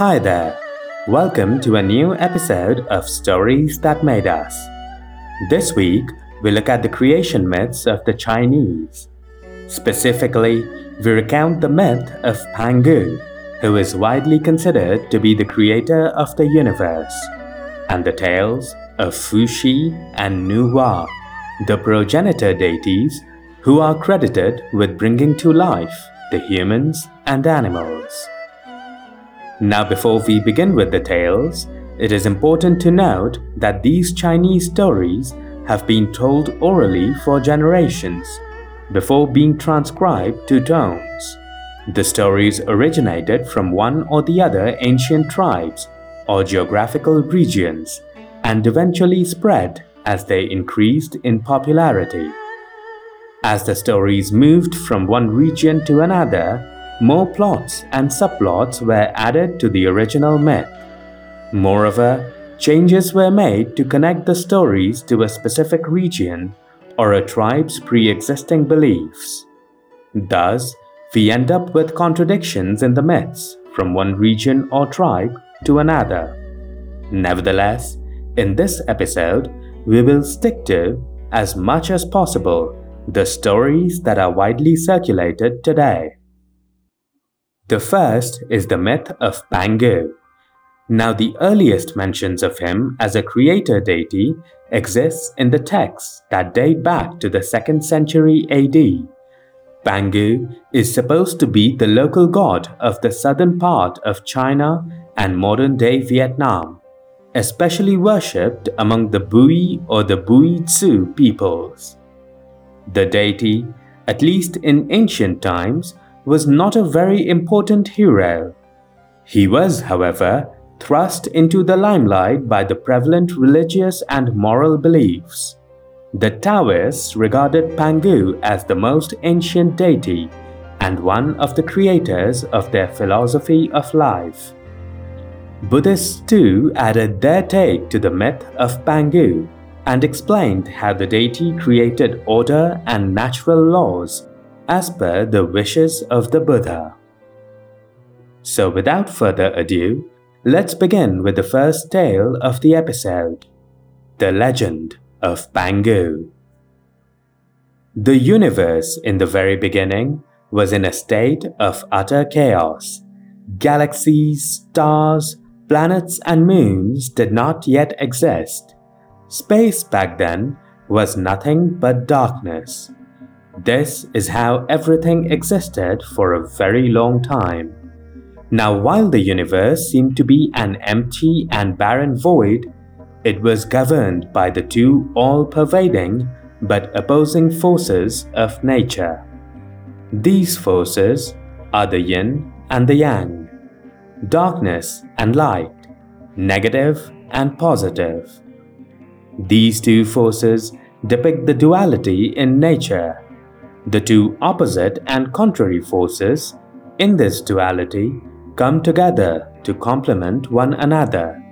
Hi there. Welcome to a new episode of Stories That Made Us. This week, we look at the creation myths of the Chinese. Specifically, we recount the myth of Pangu, who is widely considered to be the creator of the universe, and the tales of Fuxi and Nuwa, the progenitor deities who are credited with bringing to life the humans and animals. Now, before we begin with the tales, it is important to note that these Chinese stories have been told orally for generations before being transcribed to tomes. The stories originated from one or the other ancient tribes or geographical regions and eventually spread as they increased in popularity. As the stories moved from one region to another, more plots and subplots were added to the original myth. Moreover, changes were made to connect the stories to a specific region or a tribe's pre existing beliefs. Thus, we end up with contradictions in the myths from one region or tribe to another. Nevertheless, in this episode, we will stick to, as much as possible, the stories that are widely circulated today. The first is the myth of Pangu. Now, the earliest mentions of him as a creator deity exists in the texts that date back to the 2nd century AD. Pangu is supposed to be the local god of the southern part of China and modern day Vietnam, especially worshipped among the Bui or the Bui Tzu peoples. The deity, at least in ancient times, was not a very important hero. He was, however, thrust into the limelight by the prevalent religious and moral beliefs. The Taoists regarded Pangu as the most ancient deity and one of the creators of their philosophy of life. Buddhists too added their take to the myth of Pangu and explained how the deity created order and natural laws as per the wishes of the Buddha. So, without further ado, let's begin with the first tale of the episode The Legend of Pangu. The universe in the very beginning was in a state of utter chaos. Galaxies, stars, planets, and moons did not yet exist. Space back then was nothing but darkness. This is how everything existed for a very long time. Now, while the universe seemed to be an empty and barren void, it was governed by the two all pervading but opposing forces of nature. These forces are the yin and the yang, darkness and light, negative and positive. These two forces depict the duality in nature. The two opposite and contrary forces in this duality come together to complement one another.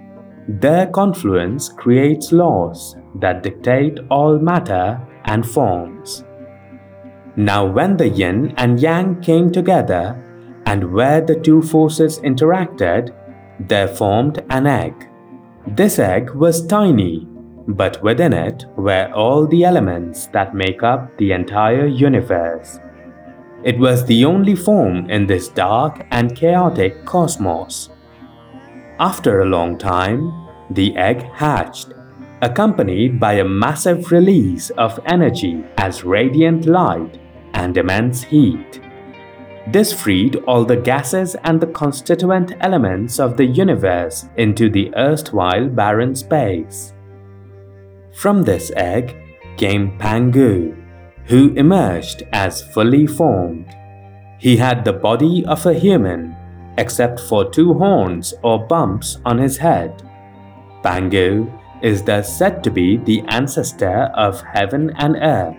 Their confluence creates laws that dictate all matter and forms. Now, when the yin and yang came together, and where the two forces interacted, there formed an egg. This egg was tiny but within it were all the elements that make up the entire universe. It was the only form in this dark and chaotic cosmos. After a long time, the egg hatched, accompanied by a massive release of energy as radiant light and immense heat. This freed all the gases and the constituent elements of the universe into the erstwhile barren space. From this egg came Pangu, who emerged as fully formed. He had the body of a human, except for two horns or bumps on his head. Pangu is thus said to be the ancestor of heaven and earth.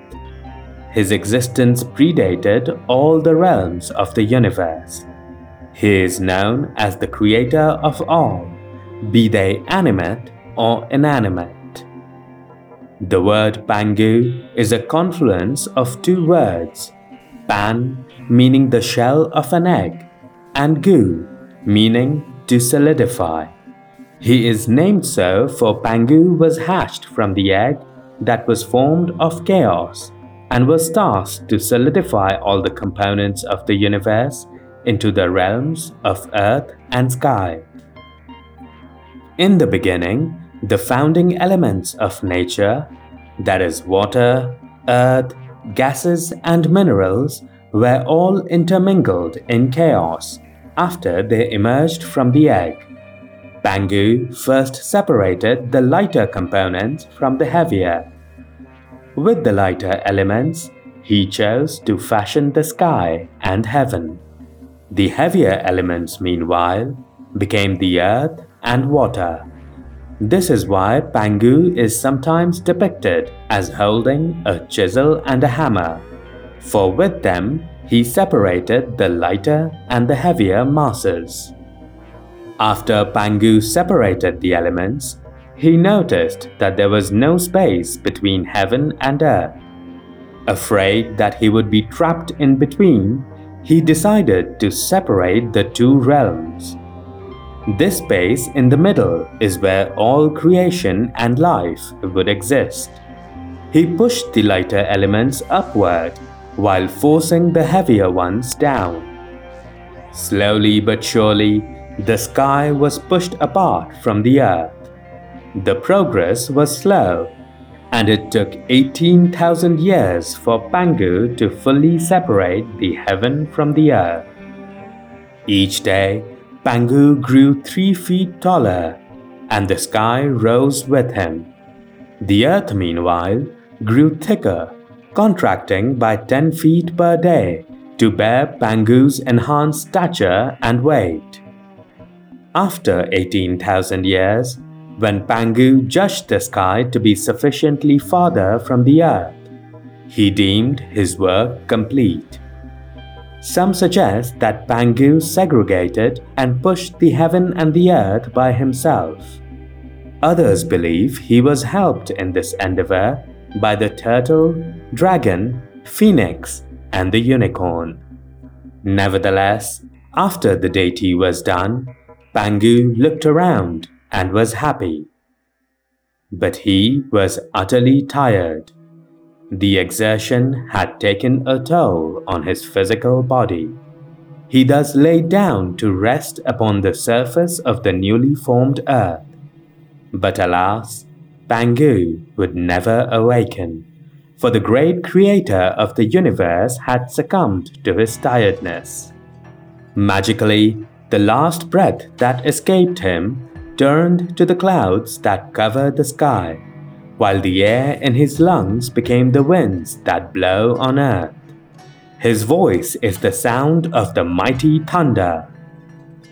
His existence predated all the realms of the universe. He is known as the creator of all, be they animate or inanimate. The word Pangu is a confluence of two words pan, meaning the shell of an egg, and gu, meaning to solidify. He is named so for Pangu was hatched from the egg that was formed of chaos and was tasked to solidify all the components of the universe into the realms of earth and sky. In the beginning, the founding elements of nature, that is, water, earth, gases, and minerals, were all intermingled in chaos after they emerged from the egg. Pangu first separated the lighter components from the heavier. With the lighter elements, he chose to fashion the sky and heaven. The heavier elements, meanwhile, became the earth and water. This is why Pangu is sometimes depicted as holding a chisel and a hammer, for with them he separated the lighter and the heavier masses. After Pangu separated the elements, he noticed that there was no space between heaven and earth. Afraid that he would be trapped in between, he decided to separate the two realms. This space in the middle is where all creation and life would exist. He pushed the lighter elements upward while forcing the heavier ones down. Slowly but surely, the sky was pushed apart from the earth. The progress was slow, and it took 18,000 years for Pangu to fully separate the heaven from the earth. Each day, Pangu grew three feet taller, and the sky rose with him. The earth, meanwhile, grew thicker, contracting by 10 feet per day to bear Pangu's enhanced stature and weight. After 18,000 years, when Pangu judged the sky to be sufficiently farther from the earth, he deemed his work complete. Some suggest that Pangu segregated and pushed the heaven and the earth by himself. Others believe he was helped in this endeavor by the turtle, dragon, phoenix, and the unicorn. Nevertheless, after the deity was done, Pangu looked around and was happy. But he was utterly tired. The exertion had taken a toll on his physical body. He thus lay down to rest upon the surface of the newly formed earth. But alas, Pangu would never awaken, for the great creator of the universe had succumbed to his tiredness. Magically, the last breath that escaped him turned to the clouds that covered the sky, while the air in his lungs became the winds that blow on earth. His voice is the sound of the mighty thunder.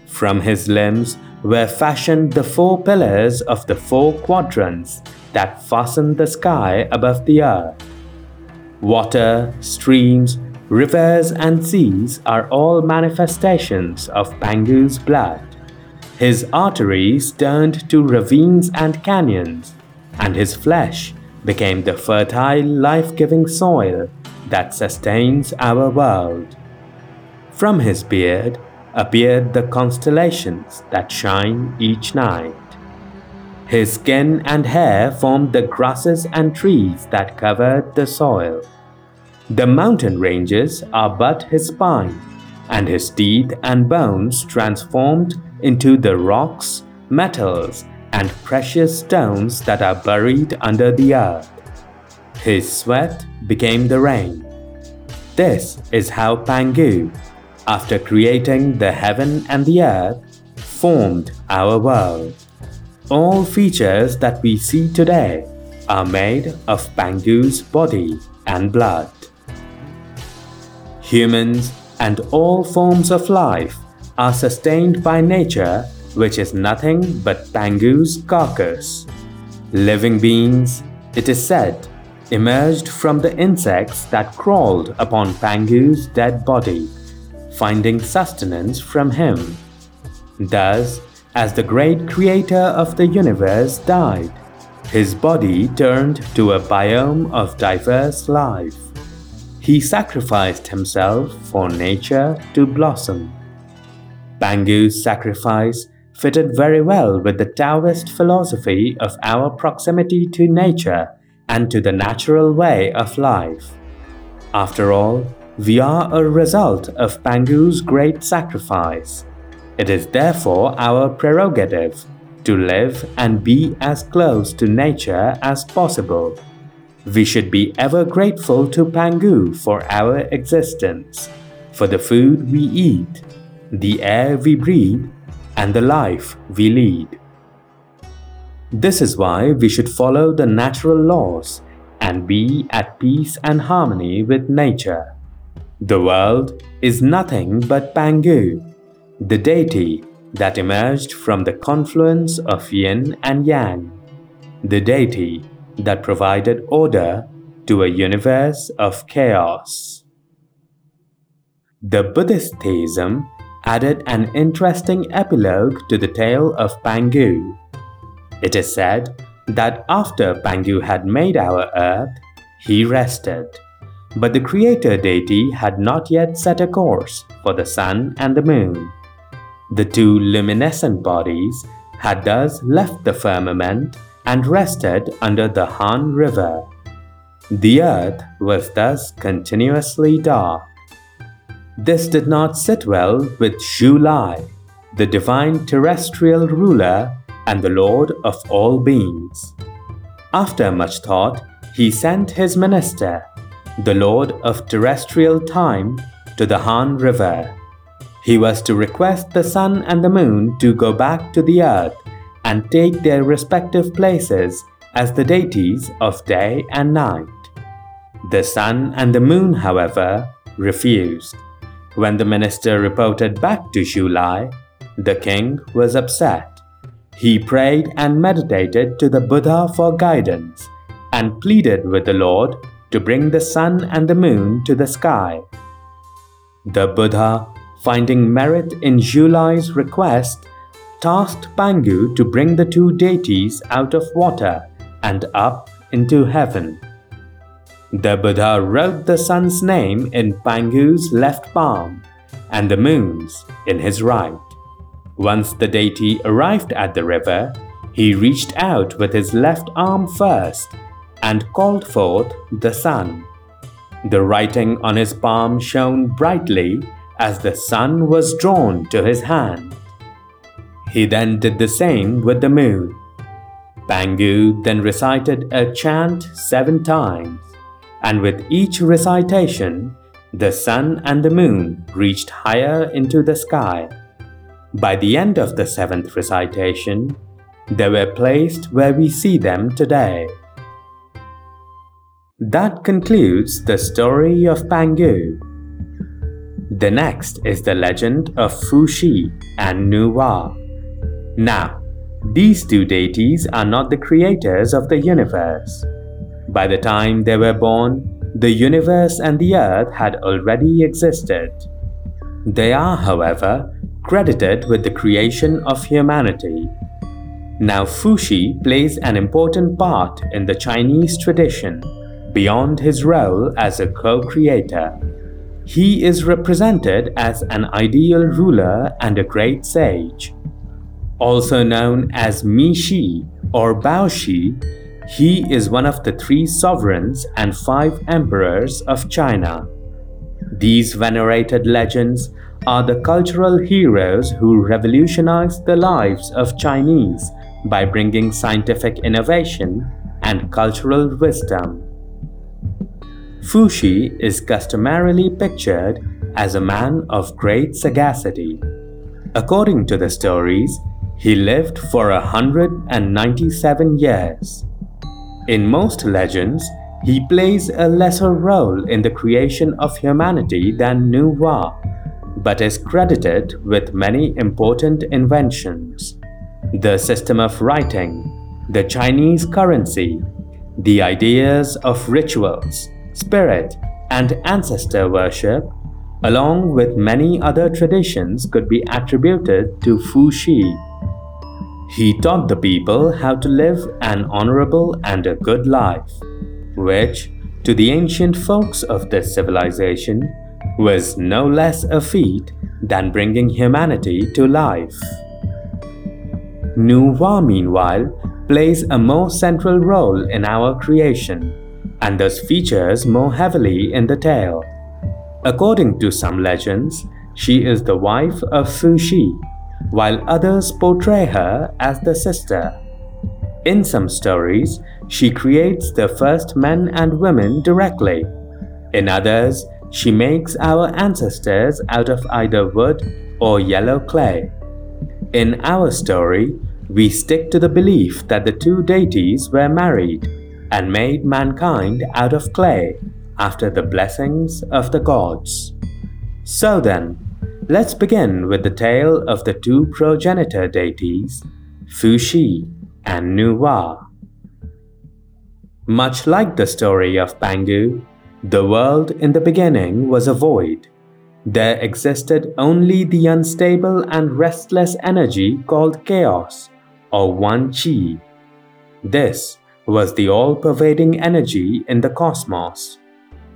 From his limbs were fashioned the four pillars of the four quadrants that fasten the sky above the earth. Water, streams, Rivers and seas are all manifestations of Pangu's blood. His arteries turned to ravines and canyons, and his flesh became the fertile, life giving soil that sustains our world. From his beard appeared the constellations that shine each night. His skin and hair formed the grasses and trees that covered the soil. The mountain ranges are but his spine, and his teeth and bones transformed into the rocks, metals, and precious stones that are buried under the earth. His sweat became the rain. This is how Pangu, after creating the heaven and the earth, formed our world. All features that we see today are made of Pangu's body and blood. Humans and all forms of life are sustained by nature, which is nothing but Pangu's carcass. Living beings, it is said, emerged from the insects that crawled upon Pangu's dead body, finding sustenance from him. Thus, as the great creator of the universe died, his body turned to a biome of diverse life. He sacrificed himself for nature to blossom. Pangu's sacrifice fitted very well with the Taoist philosophy of our proximity to nature and to the natural way of life. After all, we are a result of Pangu's great sacrifice. It is therefore our prerogative to live and be as close to nature as possible. We should be ever grateful to Pangu for our existence, for the food we eat, the air we breathe, and the life we lead. This is why we should follow the natural laws and be at peace and harmony with nature. The world is nothing but Pangu, the deity that emerged from the confluence of yin and yang, the deity that provided order to a universe of chaos. The Buddhist theism added an interesting epilogue to the tale of Pangu. It is said that after Pangu had made our earth, he rested. But the creator deity had not yet set a course for the sun and the moon. The two luminescent bodies had thus left the firmament and rested under the Han River. The earth was thus continuously dark. This did not sit well with Zhu Lai, the divine terrestrial ruler and the lord of all beings. After much thought, he sent his minister, the lord of terrestrial time, to the Han River. He was to request the sun and the moon to go back to the earth and take their respective places as the deities of day and night. The sun and the moon, however, refused. When the minister reported back to Zhu Lai, the king was upset. He prayed and meditated to the Buddha for guidance and pleaded with the Lord to bring the sun and the moon to the sky. The Buddha, finding merit in Zhu Lai's request, tasked Pangu to bring the two deities out of water and up into heaven. The Buddha wrote the sun's name in Pangu's left palm and the moon's in his right. Once the deity arrived at the river, he reached out with his left arm first and called forth the sun. The writing on his palm shone brightly as the sun was drawn to his hand. He then did the same with the moon. Pangu then recited a chant seven times and with each recitation, the sun and the moon reached higher into the sky. By the end of the seventh recitation, they were placed where we see them today. That concludes the story of Pangu. The next is the legend of Fuxi and Nuwa. Now, these two deities are not the creators of the universe. By the time they were born, the universe and the earth had already existed. They are, however, credited with the creation of humanity. Now, Fuxi plays an important part in the Chinese tradition, beyond his role as a co creator. He is represented as an ideal ruler and a great sage. Also known as Mi Shi or Bao Shi, he is one of the three sovereigns and five emperors of China. These venerated legends are the cultural heroes who revolutionized the lives of Chinese by bringing scientific innovation and cultural wisdom. Fuxi is customarily pictured as a man of great sagacity. According to the stories, he lived for 197 years. In most legends, he plays a lesser role in the creation of humanity than Nuwa, but is credited with many important inventions. The system of writing, the Chinese currency, the ideas of rituals, spirit, and ancestor worship, along with many other traditions, could be attributed to Fuxi. He taught the people how to live an honorable and a good life, which, to the ancient folks of this civilization, was no less a feat than bringing humanity to life. Nuwa, meanwhile, plays a more central role in our creation and thus features more heavily in the tale. According to some legends, she is the wife of Fu Xi, while others portray her as the sister. In some stories, she creates the first men and women directly. In others, she makes our ancestors out of either wood or yellow clay. In our story, we stick to the belief that the two deities were married and made mankind out of clay after the blessings of the gods. So then, let's begin with the tale of the two progenitor deities, Fu Xi and Nuwa. Much like the story of Pangu, the world in the beginning was a void there existed only the unstable and restless energy called chaos, or Wan Qi. This was the all pervading energy in the cosmos.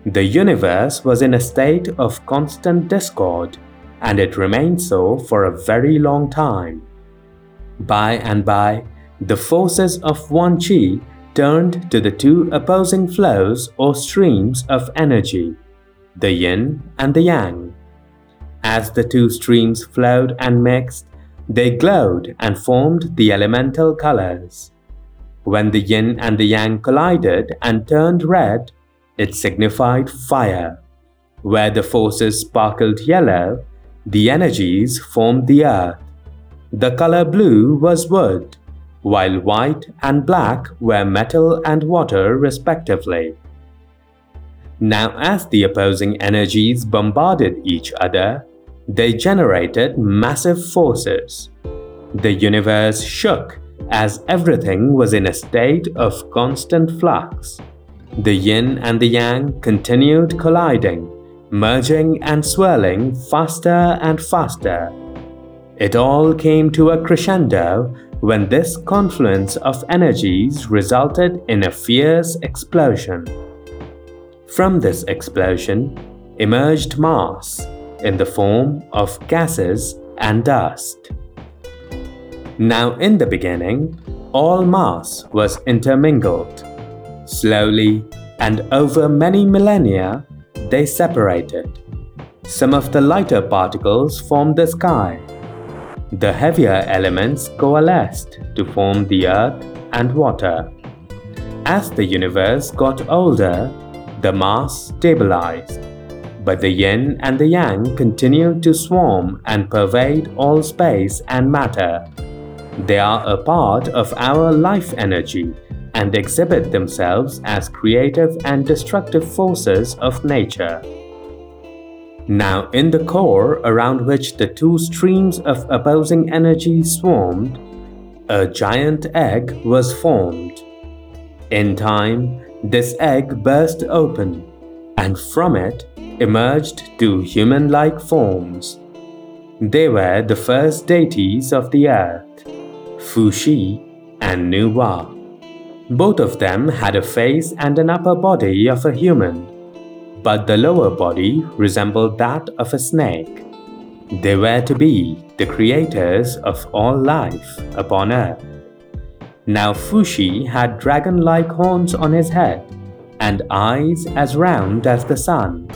The universe was in a state of constant discord, and it remained so for a very long time. By and by, the forces of Wan chi turned to the two opposing flows or streams of energy, the yin and the yang. As the two streams flowed and mixed, they glowed and formed the elemental colors. When the yin and the yang collided and turned red, it signified fire. Where the forces sparkled yellow, the energies formed the earth. The color blue was wood, while white and black were metal and water, respectively. Now, as the opposing energies bombarded each other, they generated massive forces. The universe shook as everything was in a state of constant flux. The yin and the yang continued colliding, merging and swirling faster and faster. It all came to a crescendo when this confluence of energies resulted in a fierce explosion. From this explosion emerged mass, in the form of gases and dust. Now, in the beginning, all mass was intermingled. Slowly and over many millennia, they separated. Some of the lighter particles formed the sky. The heavier elements coalesced to form the earth and water. As the universe got older, the mass stabilized but the yin and the yang continue to swarm and pervade all space and matter. They are a part of our life energy and exhibit themselves as creative and destructive forces of nature. Now, in the core around which the two streams of opposing energy swarmed, a giant egg was formed. In time, this egg burst open, and from it emerged two human like forms. They were the first deities of the earth, Fu Xi and Nuwa. Both of them had a face and an upper body of a human, but the lower body resembled that of a snake. They were to be the creators of all life upon earth. Now Fu Xi had dragon like horns on his head and eyes as round as the sun.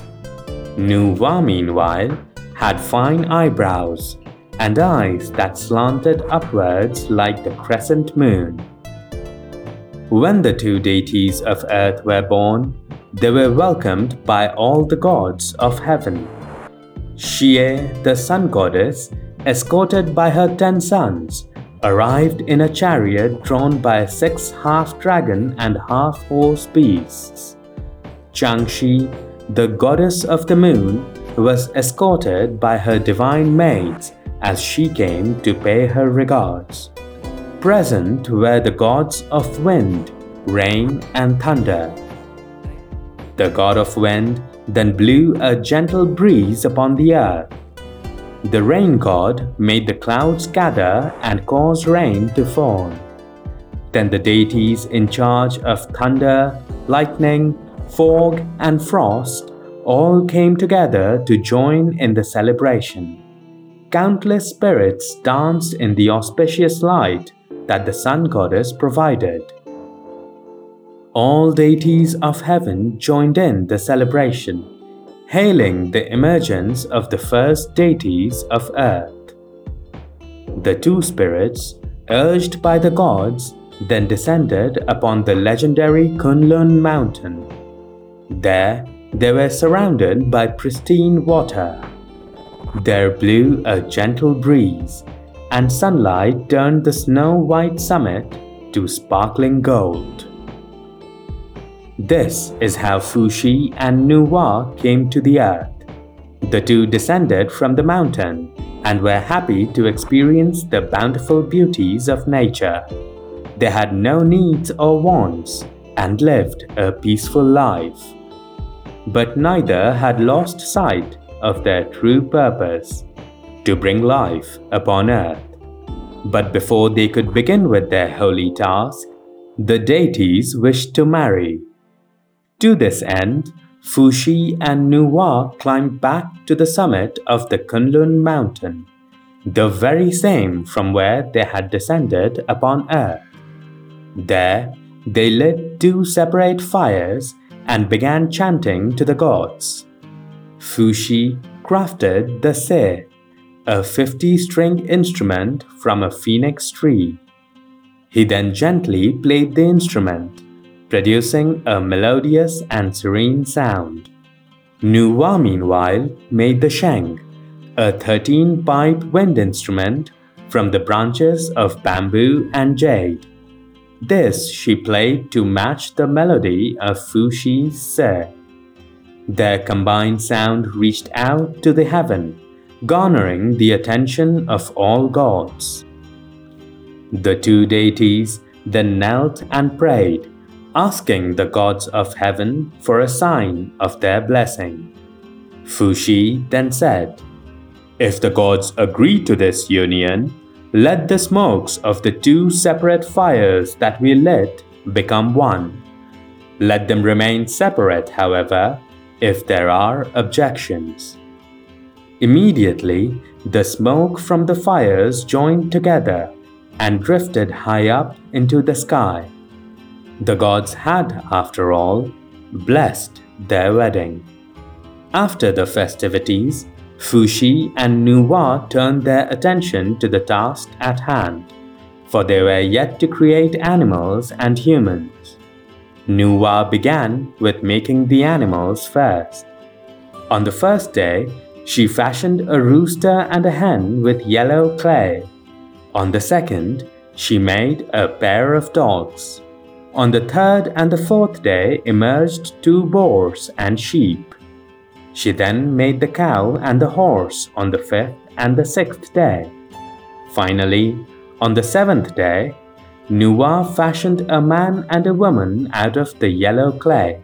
Nuwa, meanwhile, had fine eyebrows and eyes that slanted upwards like the crescent moon. When the two deities of earth were born, they were welcomed by all the gods of heaven. Xie, the sun goddess, escorted by her ten sons, arrived in a chariot drawn by six half dragon and half horse beasts. Changxi, the goddess of the moon was escorted by her divine maids as she came to pay her regards. Present were the gods of wind, rain, and thunder. The god of wind then blew a gentle breeze upon the earth. The rain god made the clouds gather and cause rain to fall. Then the deities in charge of thunder, lightning, fog, and frost all came together to join in the celebration. Countless spirits danced in the auspicious light that the sun goddess provided. All deities of heaven joined in the celebration, hailing the emergence of the first deities of earth. The two spirits, urged by the gods, then descended upon the legendary Kunlun mountain. There, they were surrounded by pristine water. There blew a gentle breeze, and sunlight turned the snow white summit to sparkling gold. This is how Fuxi and Nuwa came to the earth. The two descended from the mountain and were happy to experience the bountiful beauties of nature. They had no needs or wants and lived a peaceful life. But neither had lost sight of their true purpose to bring life upon earth. But before they could begin with their holy task, the deities wished to marry. To this end, Fuxi and Nuwa climbed back to the summit of the Kunlun mountain, the very same from where they had descended upon earth. There, they lit two separate fires and began chanting to the gods. Fuxi crafted the se, a 50 string instrument from a phoenix tree. He then gently played the instrument, producing a melodious and serene sound. Nuwa, meanwhile, made the sheng, a 13 pipe wind instrument from the branches of bamboo and jade. This she played to match the melody of Fuxi's Se. Their combined sound reached out to the heaven, garnering the attention of all gods. The two deities then knelt and prayed, asking the gods of heaven for a sign of their blessing. Fuxi then said, If the gods agree to this union, let the smokes of the two separate fires that we lit become one. Let them remain separate, however, if there are objections. Immediately, the smoke from the fires joined together and drifted high up into the sky. The gods had, after all, blessed their wedding. After the festivities, Fuxi and Nuwa turned their attention to the task at hand, for they were yet to create animals and humans. Nuwa began with making the animals first. On the first day, she fashioned a rooster and a hen with yellow clay. On the second, she made a pair of dogs. On the third and the fourth day emerged two boars and sheep. She then made the cow and the horse on the fifth and the sixth day. Finally, on the seventh day, Nuwa fashioned a man and a woman out of the yellow clay.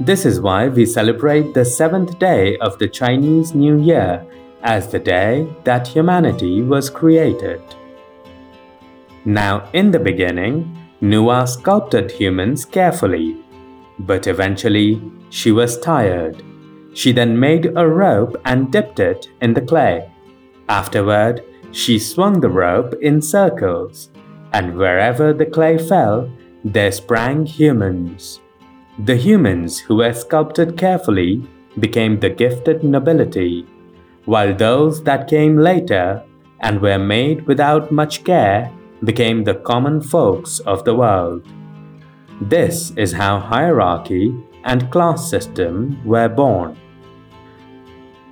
This is why we celebrate the seventh day of the Chinese New Year as the day that humanity was created. Now, in the beginning, Nuwa sculpted humans carefully, but eventually she was tired she then made a rope and dipped it in the clay. Afterward, she swung the rope in circles, and wherever the clay fell, there sprang humans. The humans who were sculpted carefully became the gifted nobility, while those that came later and were made without much care became the common folks of the world. This is how hierarchy and class system were born.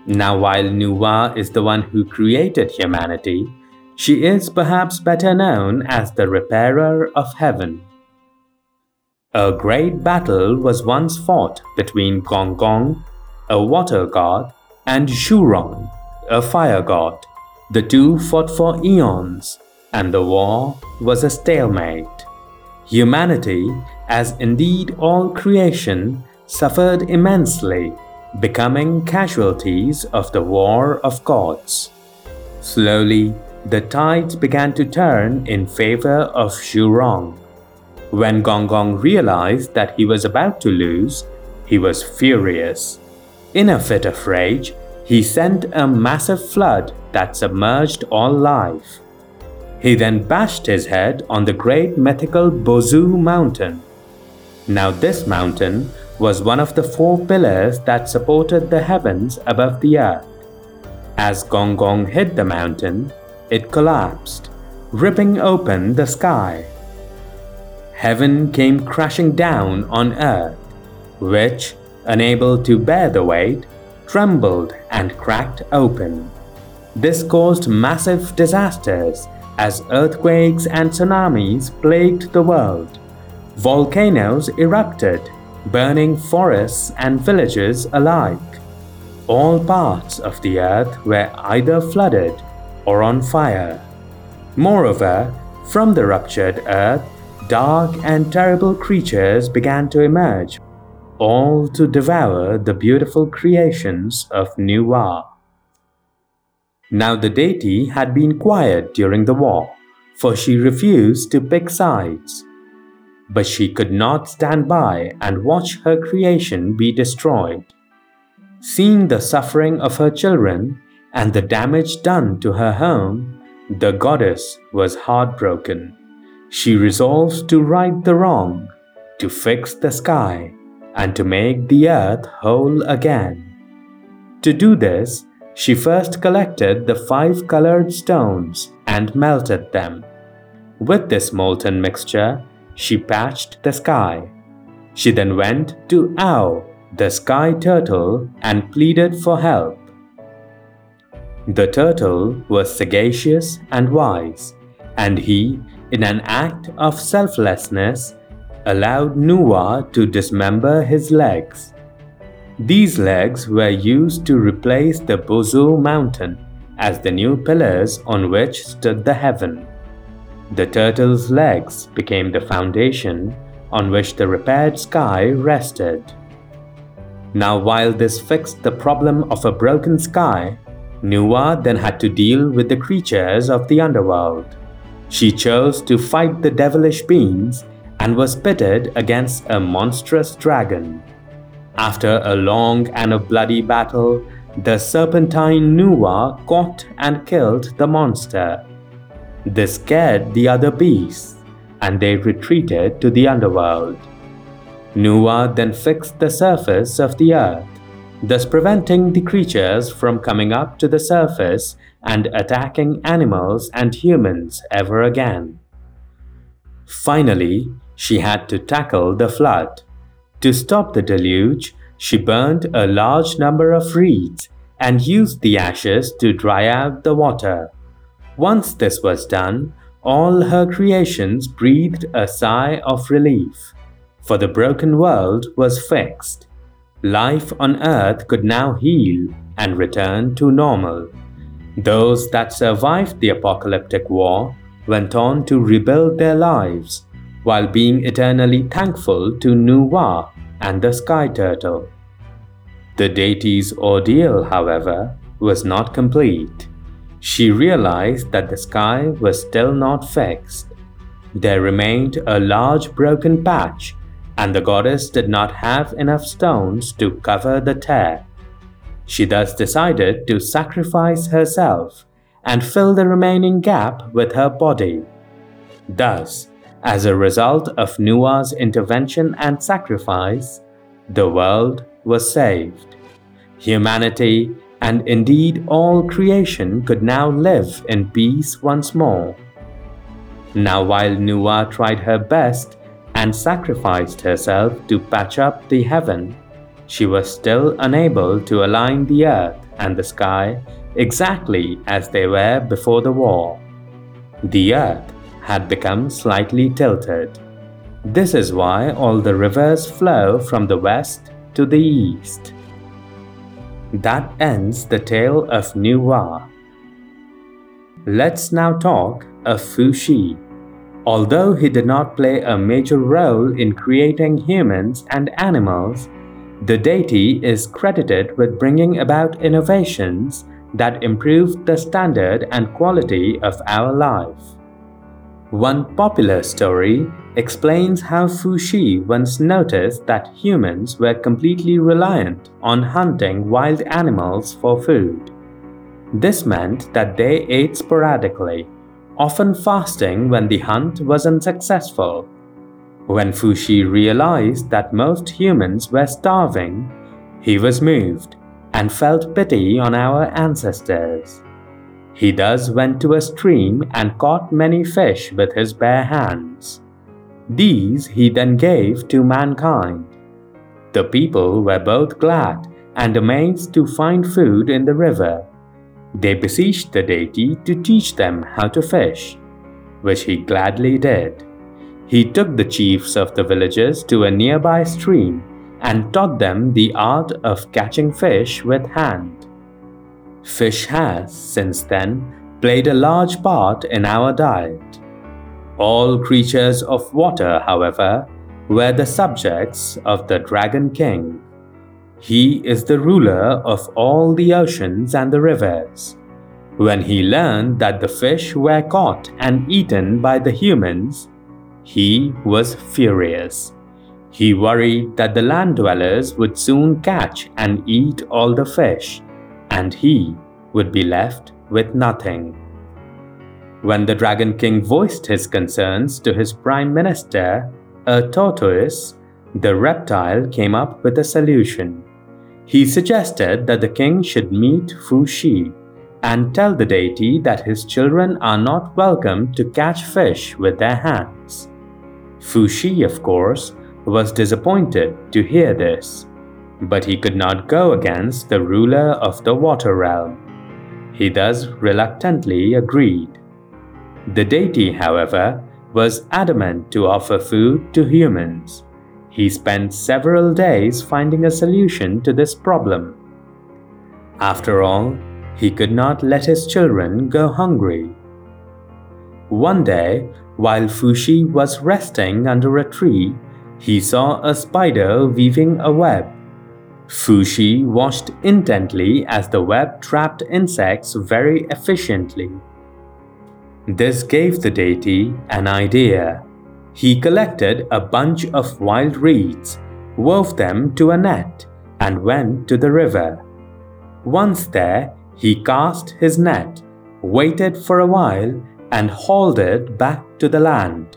Now, while Nuwa is the one who created humanity, she is perhaps better known as the repairer of heaven. A great battle was once fought between Gong Gong, a water god, and Zhurong, a fire god. The two fought for eons, and the war was a stalemate. Humanity, as indeed all creation, suffered immensely becoming casualties of the war of gods. Slowly, the tides began to turn in favor of Zhurong. When Gong Gong realized that he was about to lose, he was furious. In a fit of rage, he sent a massive flood that submerged all life. He then bashed his head on the great mythical Buzhou mountain. Now, this mountain was one of the four pillars that supported the heavens above the earth. As Gong Gong hit the mountain, it collapsed, ripping open the sky. Heaven came crashing down on earth, which, unable to bear the weight, trembled and cracked open. This caused massive disasters as earthquakes and tsunamis plagued the world. Volcanoes erupted, burning forests and villages alike. All parts of the earth were either flooded or on fire. Moreover, from the ruptured earth, dark and terrible creatures began to emerge, all to devour the beautiful creations of Nuwa. Now the deity had been quiet during the war, for she refused to pick sides. But she could not stand by and watch her creation be destroyed. Seeing the suffering of her children and the damage done to her home, the goddess was heartbroken. She resolved to right the wrong, to fix the sky, and to make the earth whole again. To do this, she first collected the five colored stones and melted them. With this molten mixture, she patched the sky. She then went to Ao, the sky turtle, and pleaded for help. The turtle was sagacious and wise, and he, in an act of selflessness, allowed Nuwa to dismember his legs. These legs were used to replace the Buzhou mountain as the new pillars on which stood the heaven. The turtle's legs became the foundation on which the repaired sky rested. Now, while this fixed the problem of a broken sky, Nuwa then had to deal with the creatures of the underworld. She chose to fight the devilish beings and was pitted against a monstrous dragon. After a long and a bloody battle, the serpentine Nuwa caught and killed the monster. This scared the other beasts, and they retreated to the underworld. Nuwa then fixed the surface of the earth, thus preventing the creatures from coming up to the surface and attacking animals and humans ever again. Finally, she had to tackle the flood. To stop the deluge, she burned a large number of reeds and used the ashes to dry out the water. Once this was done, all her creations breathed a sigh of relief, for the broken world was fixed. Life on earth could now heal and return to normal. Those that survived the apocalyptic war went on to rebuild their lives while being eternally thankful to Nuwa and the sky turtle. The deity's ordeal, however, was not complete. She realized that the sky was still not fixed. There remained a large broken patch, and the goddess did not have enough stones to cover the tear. She thus decided to sacrifice herself and fill the remaining gap with her body. Thus, as a result of Nuwa's intervention and sacrifice, the world was saved. Humanity and indeed all creation could now live in peace once more. Now, while Nuwa tried her best and sacrificed herself to patch up the heaven, she was still unable to align the earth and the sky exactly as they were before the war. The earth had become slightly tilted. This is why all the rivers flow from the west to the east. That ends the tale of Nuwa. Let's now talk of Fuxi. Although he did not play a major role in creating humans and animals, the deity is credited with bringing about innovations that improved the standard and quality of our life. One popular story explains how Fuxi once noticed that humans were completely reliant on hunting wild animals for food. This meant that they ate sporadically, often fasting when the hunt was unsuccessful. When Fuxi realized that most humans were starving, he was moved and felt pity on our ancestors. He thus went to a stream and caught many fish with his bare hands. These he then gave to mankind. The people were both glad and amazed to find food in the river. They beseeched the deity to teach them how to fish, which he gladly did. He took the chiefs of the villages to a nearby stream and taught them the art of catching fish with hand. Fish has, since then, played a large part in our diet. All creatures of water, however, were the subjects of the Dragon King. He is the ruler of all the oceans and the rivers. When he learned that the fish were caught and eaten by the humans, he was furious. He worried that the land dwellers would soon catch and eat all the fish, and he would be left with nothing. When the Dragon King voiced his concerns to his Prime Minister, a tortoise, the reptile came up with a solution. He suggested that the king should meet Fuxi and tell the deity that his children are not welcome to catch fish with their hands. Fuxi, of course, was disappointed to hear this, but he could not go against the ruler of the water realm. He thus reluctantly agreed. The deity, however, was adamant to offer food to humans. He spent several days finding a solution to this problem. After all, he could not let his children go hungry. One day, while Fuxi was resting under a tree, he saw a spider weaving a web. Fuxi watched intently as the web trapped insects very efficiently. This gave the deity an idea. He collected a bunch of wild reeds, wove them to a net, and went to the river. Once there, he cast his net, waited for a while, and hauled it back to the land.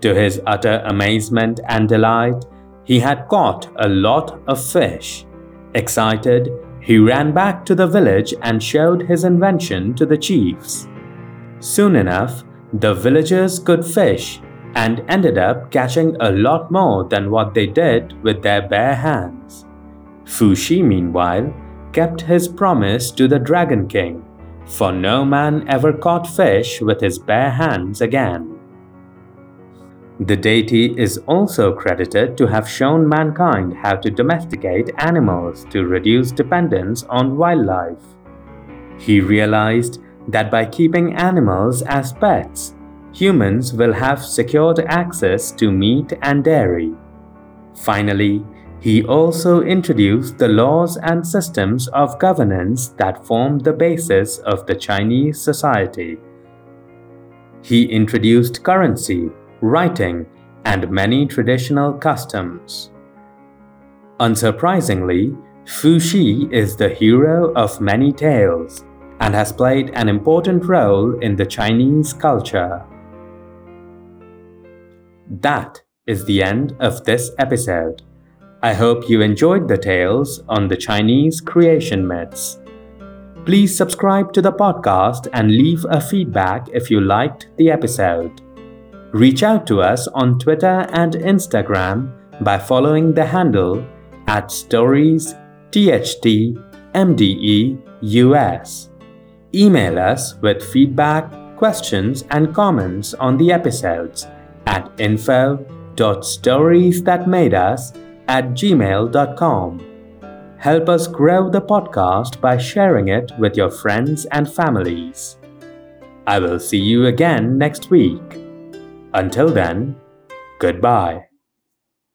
To his utter amazement and delight, he had caught a lot of fish. Excited, he ran back to the village and showed his invention to the chiefs. Soon enough, the villagers could fish and ended up catching a lot more than what they did with their bare hands. Fuxi, meanwhile, kept his promise to the Dragon King, for no man ever caught fish with his bare hands again. The deity is also credited to have shown mankind how to domesticate animals to reduce dependence on wildlife. He realized that by keeping animals as pets, humans will have secured access to meat and dairy. Finally, he also introduced the laws and systems of governance that formed the basis of the Chinese society. He introduced currency, writing, and many traditional customs. Unsurprisingly, Fuxi is the hero of many tales and has played an important role in the Chinese culture. That is the end of this episode. I hope you enjoyed the tales on the Chinese creation myths. Please subscribe to the podcast and leave a feedback if you liked the episode. Reach out to us on Twitter and Instagram by following the handle at StoriesTHTMDEUS. Email us with feedback, questions, and comments on the episodes at info.storiesthatmadeus at gmail.com. Help us grow the podcast by sharing it with your friends and families. I will see you again next week. Until then, goodbye.